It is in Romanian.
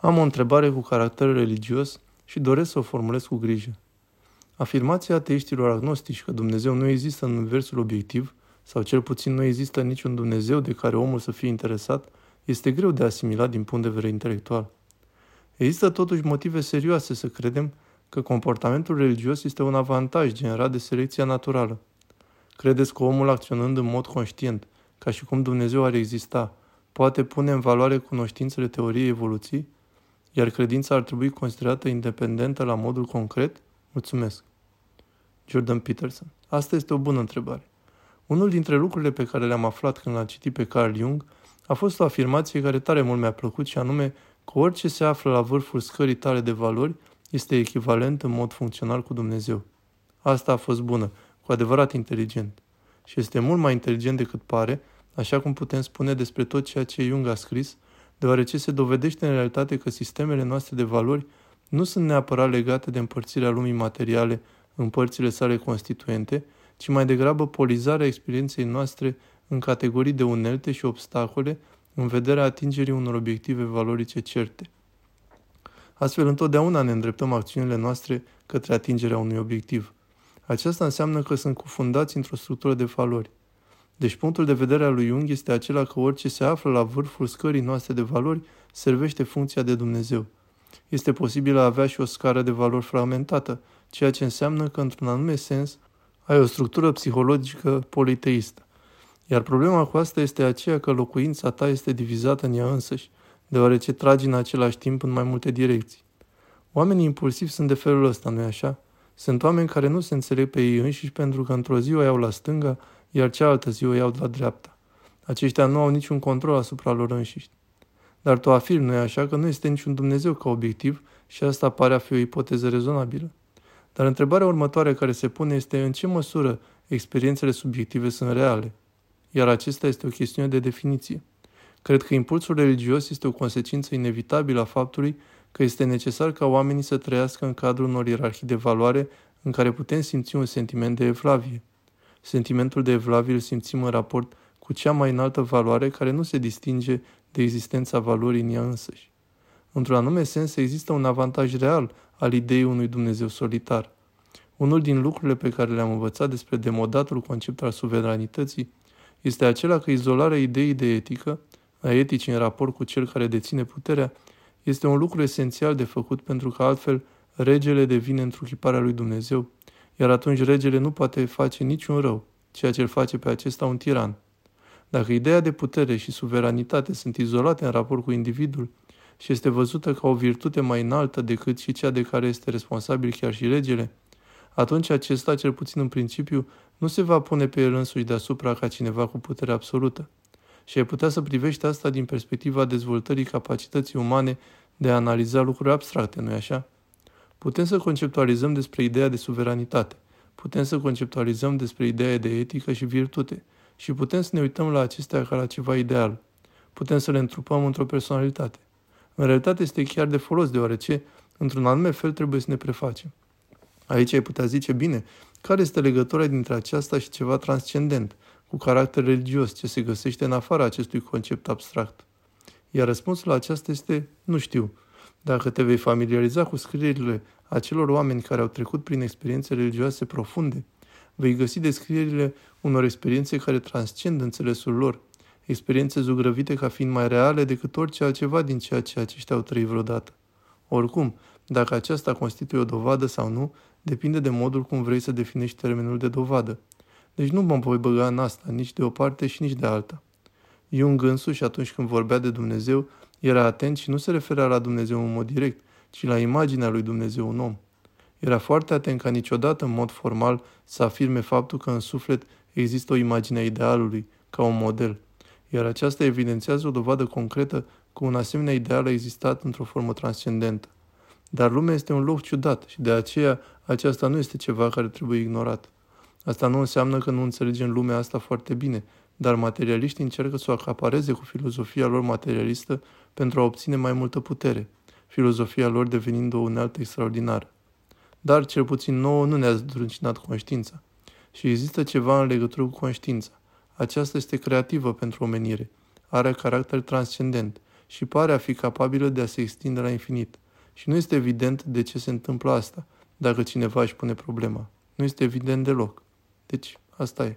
Am o întrebare cu caracter religios și doresc să o formulez cu grijă. Afirmația ateiștilor agnostici că Dumnezeu nu există în universul obiectiv, sau cel puțin nu există niciun Dumnezeu de care omul să fie interesat, este greu de asimilat din punct de vedere intelectual. Există totuși motive serioase să credem că comportamentul religios este un avantaj generat de selecția naturală. Credeți că omul acționând în mod conștient, ca și cum Dumnezeu ar exista, poate pune în valoare cunoștințele teoriei evoluției? Iar credința ar trebui considerată independentă la modul concret? Mulțumesc. Jordan Peterson. Asta este o bună întrebare. Unul dintre lucrurile pe care le-am aflat când l-am citit pe Carl Jung a fost o afirmație care tare mult mi-a plăcut și anume că orice se află la vârful scării tale de valori este echivalent în mod funcțional cu Dumnezeu. Asta a fost bună, cu adevărat inteligent. Și este mult mai inteligent decât pare, așa cum putem spune despre tot ceea ce Jung a scris, deoarece se dovedește în realitate că sistemele noastre de valori nu sunt neapărat legate de împărțirea lumii materiale în părțile sale constituente, ci mai degrabă polizarea experienței noastre în categorii de unelte și obstacole în vederea atingerii unor obiective valorice certe. Astfel, întotdeauna ne îndreptăm acțiunile noastre către atingerea unui obiectiv. Aceasta înseamnă că sunt cufundați într-o structură de valori. Deci punctul de vedere al lui Jung este acela că orice se află la vârful scării noastre de valori servește funcția de Dumnezeu. Este posibil a avea și o scară de valori fragmentată, ceea ce înseamnă că, într-un anume sens, ai o structură psihologică politeistă. Iar problema cu asta este aceea că locuința ta este divizată în ea însăși, deoarece tragi în același timp în mai multe direcții. Oamenii impulsivi sunt de felul ăsta, nu-i așa? Sunt oameni care nu se înțeleg pe ei înșiși pentru că într-o zi o iau la stânga, iar cealaltă zi o iau la dreapta. Aceștia nu au niciun control asupra lor înșiși. Dar tu afirmi, nu așa, că nu este niciun Dumnezeu ca obiectiv și asta pare a fi o ipoteză rezonabilă. Dar întrebarea următoare care se pune este în ce măsură experiențele subiective sunt reale? Iar acesta este o chestiune de definiție. Cred că impulsul religios este o consecință inevitabilă a faptului că este necesar ca oamenii să trăiască în cadrul unor ierarhii de valoare în care putem simți un sentiment de evlavie. Sentimentul de evlavie îl simțim în raport cu cea mai înaltă valoare care nu se distinge de existența valorii în ea însăși. Într-un anume sens, există un avantaj real al ideii unui Dumnezeu solitar. Unul din lucrurile pe care le-am învățat despre demodatul concept al suveranității este acela că izolarea ideii de etică, a eticii în raport cu cel care deține puterea, este un lucru esențial de făcut pentru că altfel regele devine întruchiparea lui Dumnezeu, iar atunci regele nu poate face niciun rău, ceea ce îl face pe acesta un tiran. Dacă ideea de putere și suveranitate sunt izolate în raport cu individul și este văzută ca o virtute mai înaltă decât și cea de care este responsabil chiar și regele, atunci acesta, cel puțin în principiu, nu se va pune pe el însuși deasupra ca cineva cu putere absolută. Și ai putea să privești asta din perspectiva dezvoltării capacității umane de a analiza lucruri abstracte, nu-i așa? Putem să conceptualizăm despre ideea de suveranitate, putem să conceptualizăm despre ideea de etică și virtute și putem să ne uităm la acestea ca la ceva ideal. Putem să le întrupăm într-o personalitate. În realitate este chiar de folos, deoarece, într-un anume fel, trebuie să ne prefacem. Aici ai putea zice, bine, care este legătura dintre aceasta și ceva transcendent, cu caracter religios, ce se găsește în afara acestui concept abstract? Iar răspunsul la aceasta este, nu știu. Dacă te vei familiariza cu scrierile acelor oameni care au trecut prin experiențe religioase profunde, vei găsi descrierile unor experiențe care transcend înțelesul lor, experiențe zugrăvite ca fiind mai reale decât orice altceva din ceea ce aceștia au trăit vreodată. Oricum, dacă aceasta constituie o dovadă sau nu, depinde de modul cum vrei să definești termenul de dovadă. Deci nu mă voi băga în asta, nici de o parte și nici de alta. Jung însuși, atunci când vorbea de Dumnezeu, era atent și nu se referea la Dumnezeu în mod direct, ci la imaginea lui Dumnezeu un om. Era foarte atent ca niciodată în mod formal să afirme faptul că în suflet există o imagine a idealului, ca un model, iar aceasta evidențiază o dovadă concretă că un asemenea ideal a existat într-o formă transcendentă. Dar lumea este un loc ciudat și de aceea aceasta nu este ceva care trebuie ignorat. Asta nu înseamnă că nu înțelegem lumea asta foarte bine, dar materialiștii încearcă să o acapareze cu filozofia lor materialistă pentru a obține mai multă putere, filozofia lor devenind o unealtă extraordinară. Dar, cel puțin nouă, nu ne-a zdruncinat conștiința. Și există ceva în legătură cu conștiința. Aceasta este creativă pentru omenire, are caracter transcendent și pare a fi capabilă de a se extinde la infinit. Și nu este evident de ce se întâmplă asta, dacă cineva își pune problema. Nu este evident deloc. Deci, asta e.